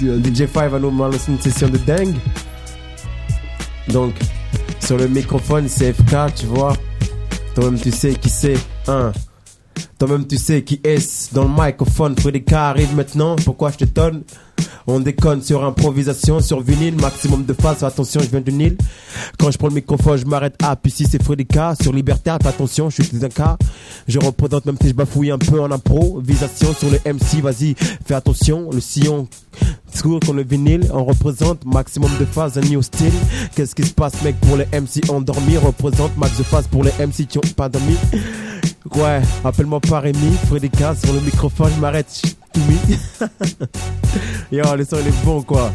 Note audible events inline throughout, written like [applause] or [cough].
DJ5 va nous lancer une session de dingue. Donc, sur le microphone, c'est FK, tu vois. Toi-même, tu sais qui c'est. Hein. Toi-même, tu sais qui est dans le microphone. Frédéric arrive maintenant. Pourquoi je te donne? On déconne sur improvisation, sur vinyle, maximum de phase, attention, je viens du Nil. Quand je prends le microphone, je m'arrête. Ah, puis si c'est Frédérica, sur Libertaire, attention, je suis un cas. Je représente même si je bafouille un peu en improvisation sur le MC, vas-y, fais attention, le sillon. Court comme le vinyle, on représente maximum de phase, un new style. Qu'est-ce qui se passe, mec, pour les MC endormis? Représente max de phase pour les MC qui ont pas dormi. Ouais, appelle-moi pas Rémi, Frédérica, sur le microphone, je m'arrête. [laughs] Yo, le son il est bon quoi.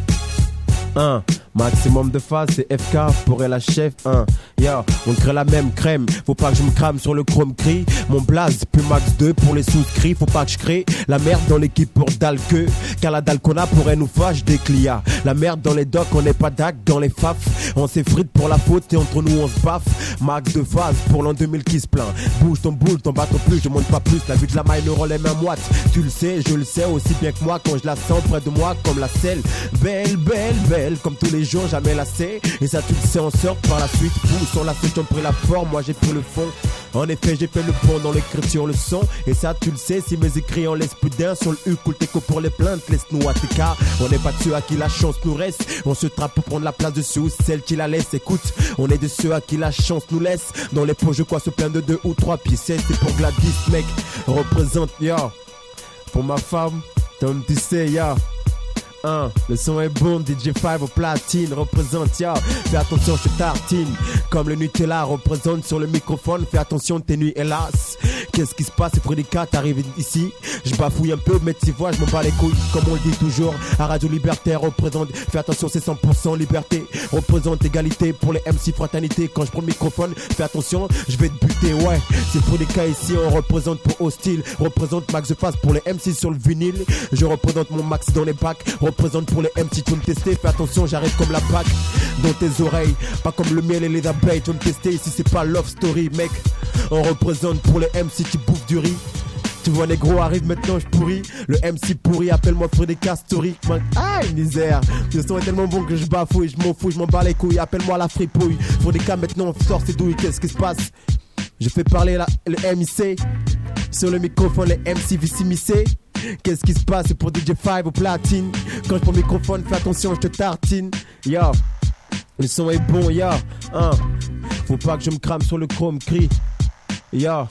1. Maximum de phase, c'est FK pour la chef 1. Yo, on crée la même crème. Faut pas que je me crame sur le chrome cri. Mon blaze, plus max 2 pour les souscrits. Faut pas que je crée la merde dans l'équipe pour dalle que. Car la dalle qu'on a pourrait nous fâche des clients. La merde dans les docks, on n'est pas dac dans les faf. On s'effrite pour la faute et entre nous on se baffe. Max de phase pour l'an 2000 qui se plaint. Bouge ton boule, ton bateau plus, je monte pas plus. La vue de la maille ne relève mains moite. Tu le sais, je le sais aussi bien que moi quand je la sens près de moi comme la selle. Belle, belle, belle, comme tous les jamais lassé. Et ça, tu le sais, on sort par la suite. Vous, sont la ont pris la forme, moi j'ai pris le fond. En effet, j'ai fait le pont dans l'écriture, le son. Et ça, tu le sais, si mes écrits en laissent plus d'un sur le U, cool t'écho pour les plaintes, laisse-nous à tes cas. On n'est pas de ceux à qui la chance nous reste. On se trappe pour prendre la place dessus, celle qui la laisse. Écoute, on est de ceux à qui la chance nous laisse. Dans les poches, je crois, se plein de deux ou trois pièces. C'est pour Gladys, mec. Représente, ya. Pour ma femme, Tom, tu sais, ya le son est bon, DJ5 au platine, représente, ya. Fais attention, je tartine. Comme le Nutella représente sur le microphone, fais attention, tes nuits, hélas. Qu'est-ce qui se passe, Frédérica, t'arrives ici. Je bafouille un peu, mais tu vois, je m'en bats les couilles, comme on le dit toujours. À Radio Libertaire représente, fais attention, c'est 100% liberté. Représente égalité pour les MC fraternité. Quand je prends le microphone, fais attention, je vais te buter, ouais. C'est Frédérica ici, on représente pour hostile. Représente Max de face pour les MC sur le vinyle. Je représente mon max dans les bacs représente pour les MC, tu me tester, fais attention, j'arrive comme la bac dans tes oreilles, pas comme le miel et les abeilles, tu me tester, ici c'est pas love story, mec. On représente pour les MC qui bouffent du riz. Tu vois, les gros arrivent maintenant, je pourris. Le MC pourri, appelle-moi Frédéric Story. Ah, misère. Le son est tellement bon que je bafouille, je m'en fous, je m'en bats les couilles. Appelle-moi la fripouille. Frédéric maintenant, on sort ses douilles, qu'est-ce qui se passe? Je fais parler la, le MIC. Sur le microphone, les MC vissimicés. Qu'est-ce qui se passe? C'est pour DJ5 au platine. Quand je prends le microphone, fais attention, je te tartine. Yo, le son est bon, yo. Hein. Faut pas que je me crame sur le chrome, crie. Yo.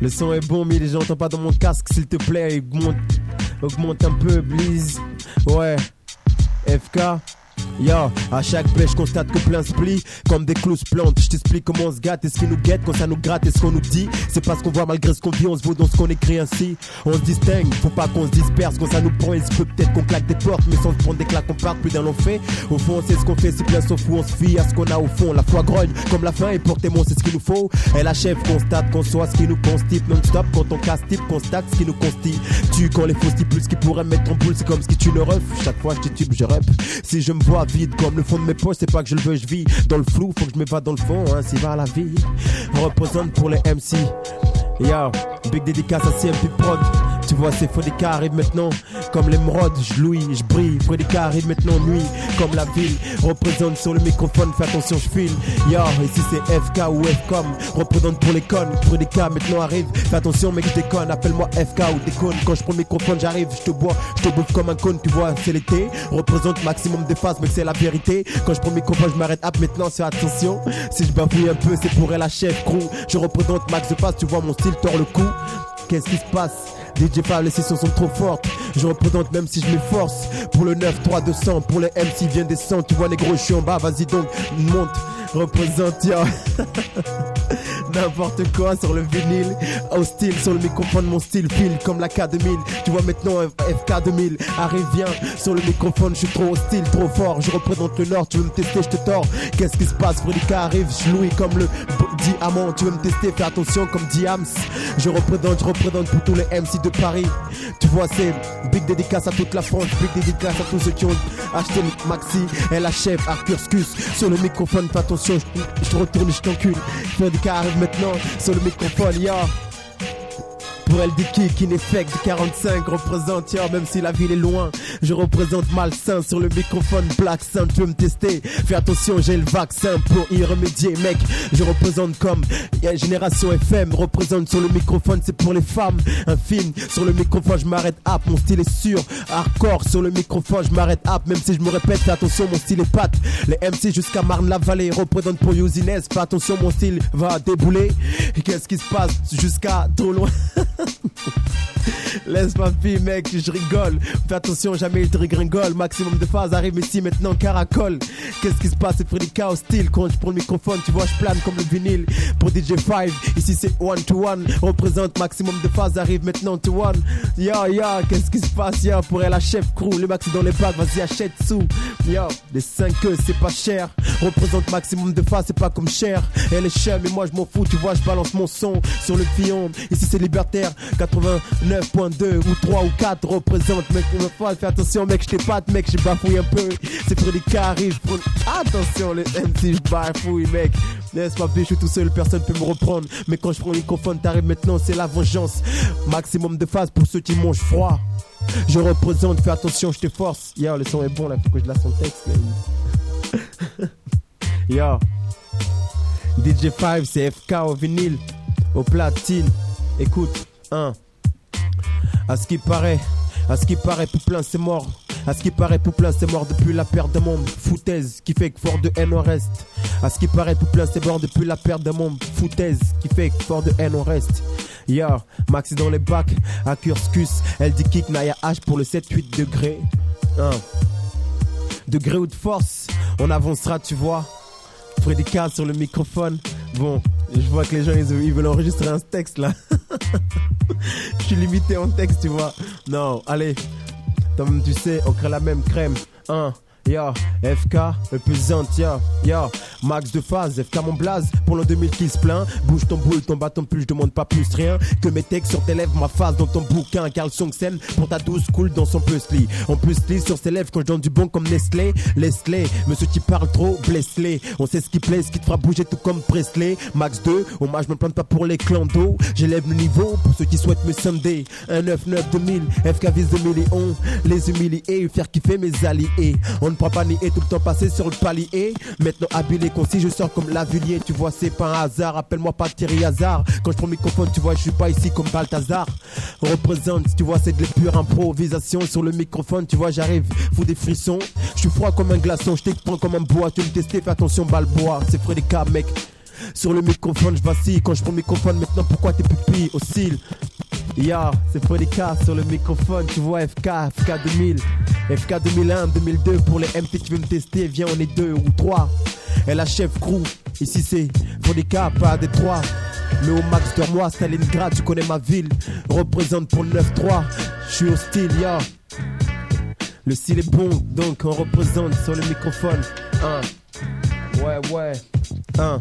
Le son est bon, mais les gens n'entendent pas dans mon casque, s'il te plaît. Augmente, augmente un peu, please. Ouais. FK. Yo, à chaque je constate que plein split comme des clous plantes. Je t'explique comment on se gâte et ce qui nous guette quand ça nous gratte et ce qu'on nous dit. C'est parce qu'on voit malgré ce qu'on vit, on se vaut dans ce qu'on écrit ainsi. On se distingue, faut pas qu'on se disperse quand ça nous prend. Il se peut peut-être qu'on claque des portes, mais sans se prendre des claques, on part plus d'un long fait. Au fond, c'est ce qu'on fait, si plein s'en fout, on se fie à ce qu'on a au fond. La foi grogne comme la faim et pour témoin, c'est ce qu'il nous faut. Et la chef constate qu'on soit ce qui nous constipe non-stop quand on casse type, constate ce qui nous constitue. Quand les fausses plus qui pourrait mettre en boule, c'est comme ce qui tue ref. Chaque fois, je tube, je rep. Si je me vois vide comme le fond de mes poches, c'est pas que je le veux, je vis dans le flou, faut que je me dans le fond, hein, si va la vie. représente pour les MC. Yo, big dédicace à CMP Prod. Tu vois, c'est Frédérica arrive maintenant comme l'émeraude. Je louis, je brille. Frédérica arrive maintenant nuit comme la ville. Représente sur le microphone, fais attention, je file. Yo, ici c'est FK ou FCOM. Représente pour les connes. Frédérica maintenant arrive. Fais attention, mec, je déconne. Appelle-moi FK ou déconne. Quand je prends le microphone, j'arrive, je te bois, je te bouffe comme un cône. Tu vois, c'est l'été. Représente maximum de phases, mais c'est la vérité. Quand je prends le microphone, je m'arrête. Hop, maintenant, fais attention. Si je bafouille un peu, c'est pour elle la chef crew. Je représente max de phase, tu vois mon style tord le cou. Qu'est-ce qui se passe? DJ Fab, les sessions sont trop fortes. Je représente même si je m'efforce. Pour le 9-3-200, pour les MC, viens descendre. Tu vois les gros, suis en bas, vas-y donc, monte. Représente, ya. [laughs] N'importe quoi sur le vinyle. Hostile sur le microphone, mon style file comme la K2000. Tu vois maintenant FK2000. Arrive, viens sur le microphone, je suis trop hostile, trop fort. Je représente le Nord, tu veux me tester, je te tords. Qu'est-ce qui se passe? Frédérica arrive, je louis comme le diamant. Tu veux me tester, fais attention comme Diams. Je représente, je représente pour tous les MC de Paris. Tu vois, c'est big dédicace à toute la France, big dédicace à tous ceux qui ont acheté maxi. Et la chef, sur le microphone, fais attention, je, te retourne, je t'encule. Frédérica arrive maintenant sur le microphone, ya. Pour elle, qui, n'est fait que 45 représente, yo, même si la ville est loin. Je représente malsain sur le microphone Black Saint, tu veux me tester? Fais attention, j'ai le vaccin pour y remédier, mec. Je représente comme Génération FM, représente sur le microphone, c'est pour les femmes. Un film sur le microphone, je m'arrête hop, mon style est sûr. Hardcore sur le microphone, je m'arrête hop, même si je me répète, attention, mon style est pat. Les MC jusqu'à Marne-la-Vallée représentent pour Yosinez, fais attention, mon style va débouler. Qu'est-ce qui se passe jusqu'à trop loin? [laughs] [laughs] Laisse ma fille, mec, je rigole. Fais attention, jamais il te rigole. Maximum de phases arrive ici maintenant, caracole. Qu'est-ce qui se passe? C'est Freddy Chaos style. Quand je prends le microphone, tu vois, je plane comme le vinyle. Pour DJ5, ici c'est one to one. Représente maximum de phases arrive maintenant to one. Ya, ya, qu'est-ce qui se passe? Ya, pour elle, la chef crew. Le max dans les bacs, vas-y, achète sous. Yo, les 5 queues, c'est pas cher. Représente maximum de phases, c'est pas comme cher. Elle est chère, mais moi je m'en fous, tu vois, je balance mon son sur le fillon. Ici c'est libertaire, 89.2 ou 3 ou 4 représente, mec, fais attention, mec, je t'épate, mec, j'ai bafouillé un peu. C'est Freddy qui arrive, attention, les MC, je bafouille, mec. Laisse ma je suis tout seul, personne peut me reprendre. Mais quand je prends le microphone, t'arrives maintenant, c'est la vengeance. Maximum de phase pour ceux qui mangent froid. Je représente, fais attention, je te force. Yo, le son est bon là, faut que je laisse son texte. [laughs] Yo. DJ5, c'est FK au vinyle, au platine. Écoute, 1. À ce qui paraît, à ce qui paraît, plein c'est mort. À ce qui paraît, plein c'est mort depuis la perte de monde. Foutaise qui fait que fort de haine au reste. À ce qui paraît, plein c'est mort depuis la perte de monde. Foutaise qui fait que fort de haine au reste. Yo, Maxi dans les bacs, à Kurskus, elle dit kick Naya H pour le 7-8 degrés. 1. Degré ou de force, on avancera, tu vois. Freddy sur le microphone. Bon, je vois que les gens ils, veulent enregistrer un texte là. [laughs] Je suis limité en texte, tu vois. Non, allez. Toi-même, tu sais, on crée la même crème. 1, Yo, FK, pesante, yo, yo, max de phase, FK mon blaze, pour l'an 2000 qui se plaint, bouge ton boule, ton bâton plus, je demande pas plus rien, que mes textes sur tes lèvres, ma face dans ton bouquin, Carl Songsen, pour ta douce cool dans son puzzle. Plus, lit sur ses lèvres quand je donne du bon comme Nestlé, Leslie, monsieur qui parle trop, blesse-les, on sait ce qui plaît, ce qui te fera bouger tout comme Presley, max 2, moi je me plante pas pour les clandos, j'élève le niveau pour ceux qui souhaitent me sonder, 199 2000, FK vise 2 millions, les humilier, faire kiffer mes alliés, on ne pas nier tout le temps passé sur le palier. Maintenant habillé, concis, je sors comme Lavillier. Tu vois, c'est pas un hasard. Appelle-moi pas Thierry Hazard. Quand je prends microphone, tu vois, je suis pas ici comme Balthazar. Représente, tu vois, c'est de la pure improvisation. Sur le microphone, tu vois, j'arrive, fous des frissons. Je suis froid comme un glaçon, je t'exprends comme un bois. Tu me tester, fais attention, bois C'est Freddy mec. Sur le microphone, je vacille. Quand je prends le microphone, maintenant pourquoi tes pupilles oscillent Ya, c'est Freddy sur le microphone, tu vois FK, FK 2000, FK 2001, 2002 pour les MT qui veulent me tester, viens on est deux ou trois. Et la chef crew, ici c'est Freddy pas des trois. Mais au max de moi, Stalingrad, tu connais ma ville, représente pour le 9-3, je suis au style, ya. Le style est bon, donc on représente sur le microphone. Un. Ouais, ouais. Un.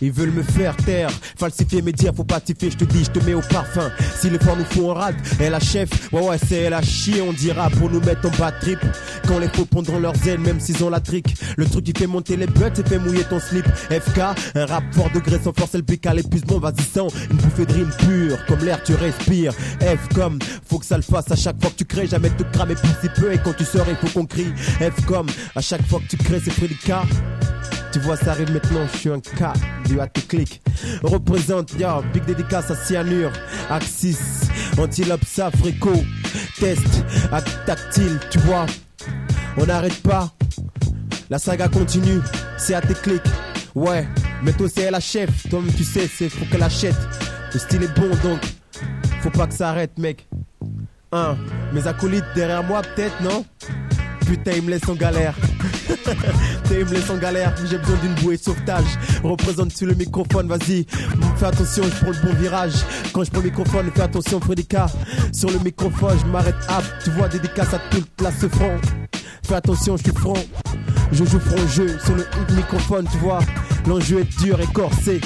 Ils veulent me faire taire, falsifier mes dires, faut pas je te dis, je te mets au parfum. Si les fois nous font en rade, et la chef, ouais ouais c'est elle a chier, on dira pour nous mettre en bas trip. Quand les faux prendront leurs ailes, même s'ils ont la trique. Le truc qui fait monter les buts et fait mouiller ton slip. FK, un rap fort degré sans force, le pic à l'épuisement, vas-y sans une bouffée de rime pure, comme l'air tu respires. F comme, faut que ça le fasse à chaque fois que tu crées, jamais te cramer plus si peu et quand tu sors il faut qu'on crie. F comme, à chaque fois que tu crées c'est prédicat. Tu vois, ça arrive maintenant, je suis un cas du à tes clics. Représente, ya, big dédicace à Cyanure, Axis, Antilope, Safrico, test, tactile, tu vois. On n'arrête pas, la saga continue, c'est à tes clics. Ouais, mais toi c'est la chef, toi tu sais, c'est faut qu'elle achète. Le style est bon donc, faut pas que ça arrête, mec. Un, mes acolytes derrière moi, peut-être, non? Putain, il me laisse en galère. [laughs] T'es me laisse en galère, j'ai besoin d'une bouée sauvetage. Représente sur le microphone, vas-y. Fais attention, je prends le bon virage. Quand je prends le microphone, fais attention, Frédérica. Sur le microphone, je m'arrête hop. Tu vois, dédicace à toute place front. Fais attention, je suis franc. Je joue franc jeu sur le microphone, tu vois. L'enjeu est dur et corsé.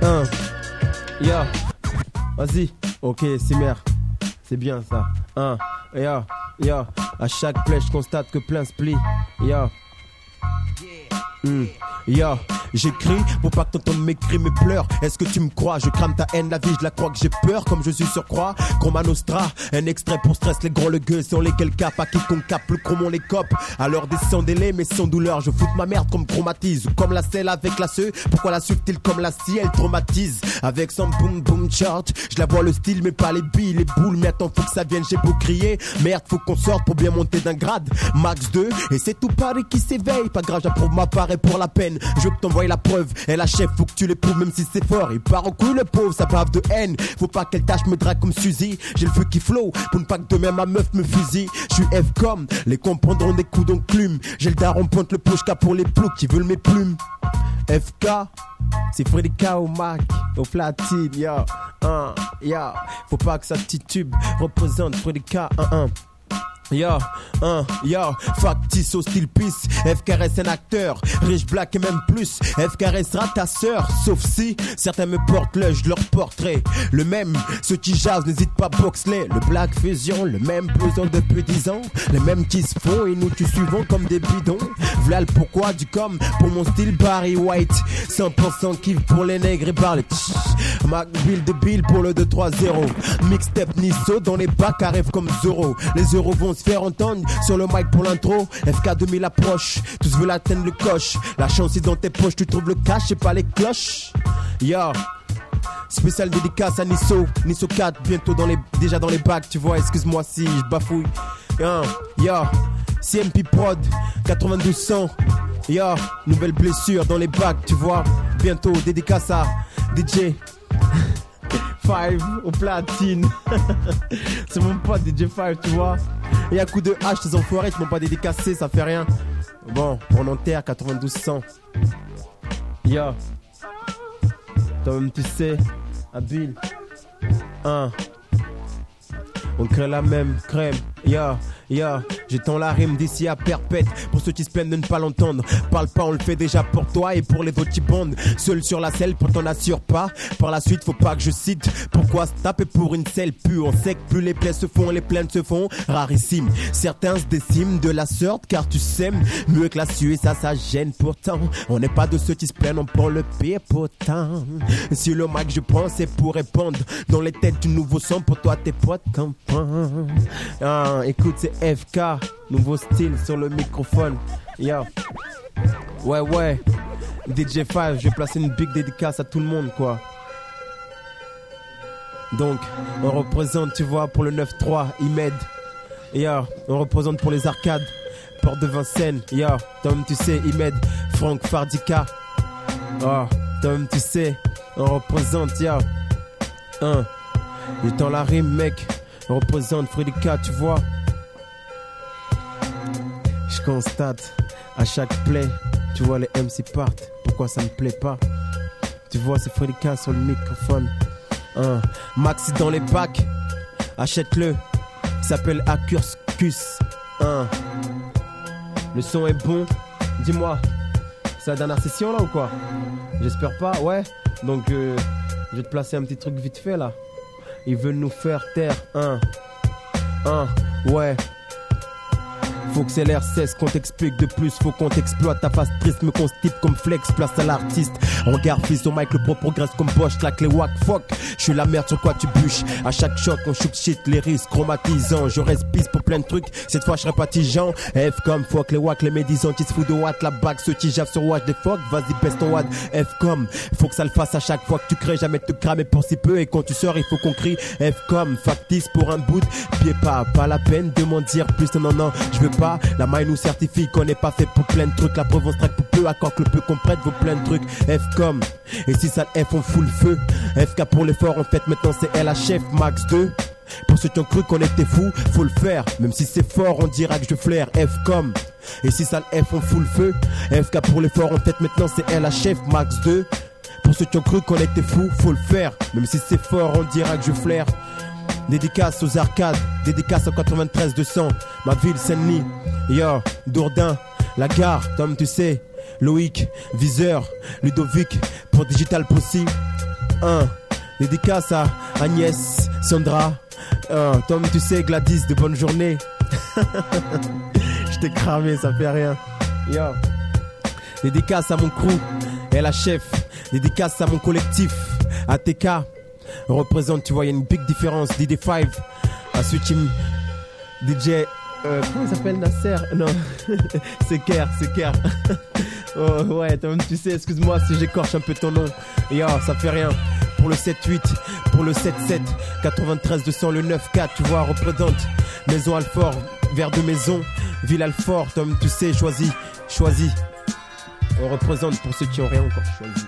Un. Ya. Vas-y. Ok, c'est merde. C'est bien ça. Un. Ya. À chaque flèche, je constate que plein split. Yo. Hmm. Yo, j'écris pour pas que t'entendes mes cris, mes pleurs. Est-ce que tu me crois? Je crame ta haine, la vie, je la crois que j'ai peur, comme je suis sur croix. Chroma Nostra, un extrait pour stress, les gros le gueux, sont lesquels cap, à quiconque cap, le chromon les copes. Alors descendez-les, mais sans douleur, je fous ma merde comme chromatise, comme la selle avec la ce. Pourquoi la suivent-ils comme la scie, elle traumatise? Avec son boom boom charge, je la vois le style, mais pas les billes, les boules. Mais attends, faut que ça vienne, j'ai beau crier. Merde, faut qu'on sorte pour bien monter d'un grade. Max 2, et c'est tout Paris qui s'éveille. Pas grave, j'approuve ma part et pour la peine. Je veux que la preuve. Et la chef, faut que tu l'éprouves, même si c'est fort. Il part au cou, le pauvre, ça bave de haine. Faut pas qu'elle tâche me drague comme Suzy. J'ai le feu qui flow, pour ne pas que demain ma meuf me fusille. Je suis F comme, les comprendront des coups d'enclume. J'ai le daron pointe le poche pour les ploucs qui veulent mes plumes. FK, c'est Freddy au Mac, au platine, yo, hein, yo. Faut pas que ça titube représente Freddy K, 1-1. Yo, hein, yo, factice au style peace. FKR un acteur, riche black et même plus. FKR sera ta sœur, sauf si certains me portent l'œil, leur portrait. Le même, ceux qui jasent, n'hésite pas boxler. Le black fusion, le même besoin depuis 10 ans. Les mêmes qui se font et nous tu suivons comme des bidons. V'là le pourquoi du com pour mon style Barry White. 100% kiff pour les nègres et Barley. Mac Bill de Bill pour le 2-3-0. Mixtape Nisso dans les bacs arrivent comme Zoro. Les euros vont faire entendre sur le mic pour l'intro. FK 2000 approche, tous veulent atteindre le coche. La chance est dans tes poches, tu trouves le cash et pas les cloches. Yo. Spécial dédicace à Nisso, Nisso 4, bientôt dans les, déjà dans les bacs, tu vois, excuse-moi si je bafouille. Yo, yo, CMP Prod, 9200, yo, nouvelle blessure dans les bacs, tu vois, bientôt dédicace à DJ. 5 au platine. [laughs] C'est mon pote DJ 5, tu vois. Et à coup de hache, tes enfoirés, tu m'ont pas dédicacé, ça fait rien. Bon, on enterre 9200. Yo. Toi-même, tu sais, habile. 1. On crée la même crème. Yo, yo, j'étends la rime d'ici à perpète. Pour ceux qui se plaignent de ne pas l'entendre, parle pas, on le fait déjà pour toi et pour les autres qui bondent. Seul sur la selle, pour t'en assure pas. Par la suite, faut pas que je cite. Pourquoi se taper pour une selle pure On sait que plus les plaies se font, les plaines se font rarissimes. Certains se déciment de la sorte car tu sèmes mieux que la suée, ça, ça gêne pourtant. On n'est pas de ceux qui se plaignent, on prend le pire pourtant. Si le mic je prends, c'est pour répondre dans les têtes du nouveau son pour toi, tes potes comprennent. Ah, écoute, c'est FK, nouveau style sur le microphone. Yo. Ouais, ouais. DJ5, je vais placer une big dédicace à tout le monde, quoi. Donc, on représente, tu vois, pour le 9-3, Imed. Yo, on représente pour les arcades. Porte de Vincennes, yo, Tom, tu sais, Imed, Franck Fardika. Oh, Tom, tu sais, on représente. Il est dans la rime, mec. Représente Fredika, tu vois. Je constate à chaque play, tu vois les MC partent. Pourquoi ça me plaît pas? Tu vois, c'est Fredika sur le microphone. Un. Maxi dans les packs, achète-le. S'appelle Acurcus. Un. Le son est bon. Dis-moi, c'est la dernière session là ou quoi? J'espère pas, ouais. Donc, euh, je vais te placer un petit truc vite fait là. Ils veulent nous faire taire. Un. Un. Ouais. Faut que c'est l'air cesse qu'on t'explique de plus, faut qu'on t'exploite ta face triste, me constipe comme flex, place à l'artiste. Regarde fils au mic, le pro progresse comme Bosch, la clé wack, fuck. Je suis la merde sur quoi tu bûches. À chaque choc, on shoot shit, les risques chromatisants. Je reste piste pour plein de trucs, cette fois je serai pas tigeant. F comme fuck, les wack, les médisants qui se foutent de watt, la bague, ceux qui javent sur watch des fuck, vas-y peste ton watt. F comme, faut que ça le fasse à chaque fois que tu crées, jamais te cramer pour si peu. Et quand tu sors, il faut qu'on crie F comme, factice pour un bout, pied pas, pas la peine de m'en dire plus, non, non, je veux pas. La maille nous certifie qu'on n'est pas fait pour plein de trucs. La preuve on se pour peu, accord que le peu qu'on prête vaut plein de trucs. F comme, et si ça F on fout le feu. FK pour l'effort, en fait maintenant c'est LHF Max 2. Pour ceux qui ont cru qu'on était fou, faut le faire. Même si c'est fort, on dira que je flaire. F comme. Et si ça F on fout le feu. FK pour l'effort, en fait maintenant c'est LHF Max 2. Pour ceux qui ont cru qu'on était fou, faut le faire. Même si c'est fort, on dira que je flaire. Dédicace aux arcades, dédicace au 93 200, ma ville Saint-Denis, yo, Dourdin, la gare, Tom tu sais, Loïc, Viseur, Ludovic, pour Digital Pussy, 1, dédicace à Agnès, Sandra, un, Tom tu sais, Gladys, de bonne journée, [laughs] je t'ai cramé, ça fait rien, yo, dédicace à mon crew et la chef, dédicace à mon collectif, ATK, représente, tu vois, il y a une big différence, DD5, ensuite DJ, euh, comment il s'appelle Nasser? Non, [laughs] c'est Kerr, c'est Kerr. [laughs] oh, ouais, tu sais, excuse-moi si j'écorche un peu ton nom. Et oh, ça fait rien. Pour le 7-8, pour le 7-7, 93 200, le 9-4, tu vois, représente Maison Alfort, vers de maison, Ville Alfort, Tom, tu sais, choisis, choisis. On représente pour ceux qui ont rien encore choisi.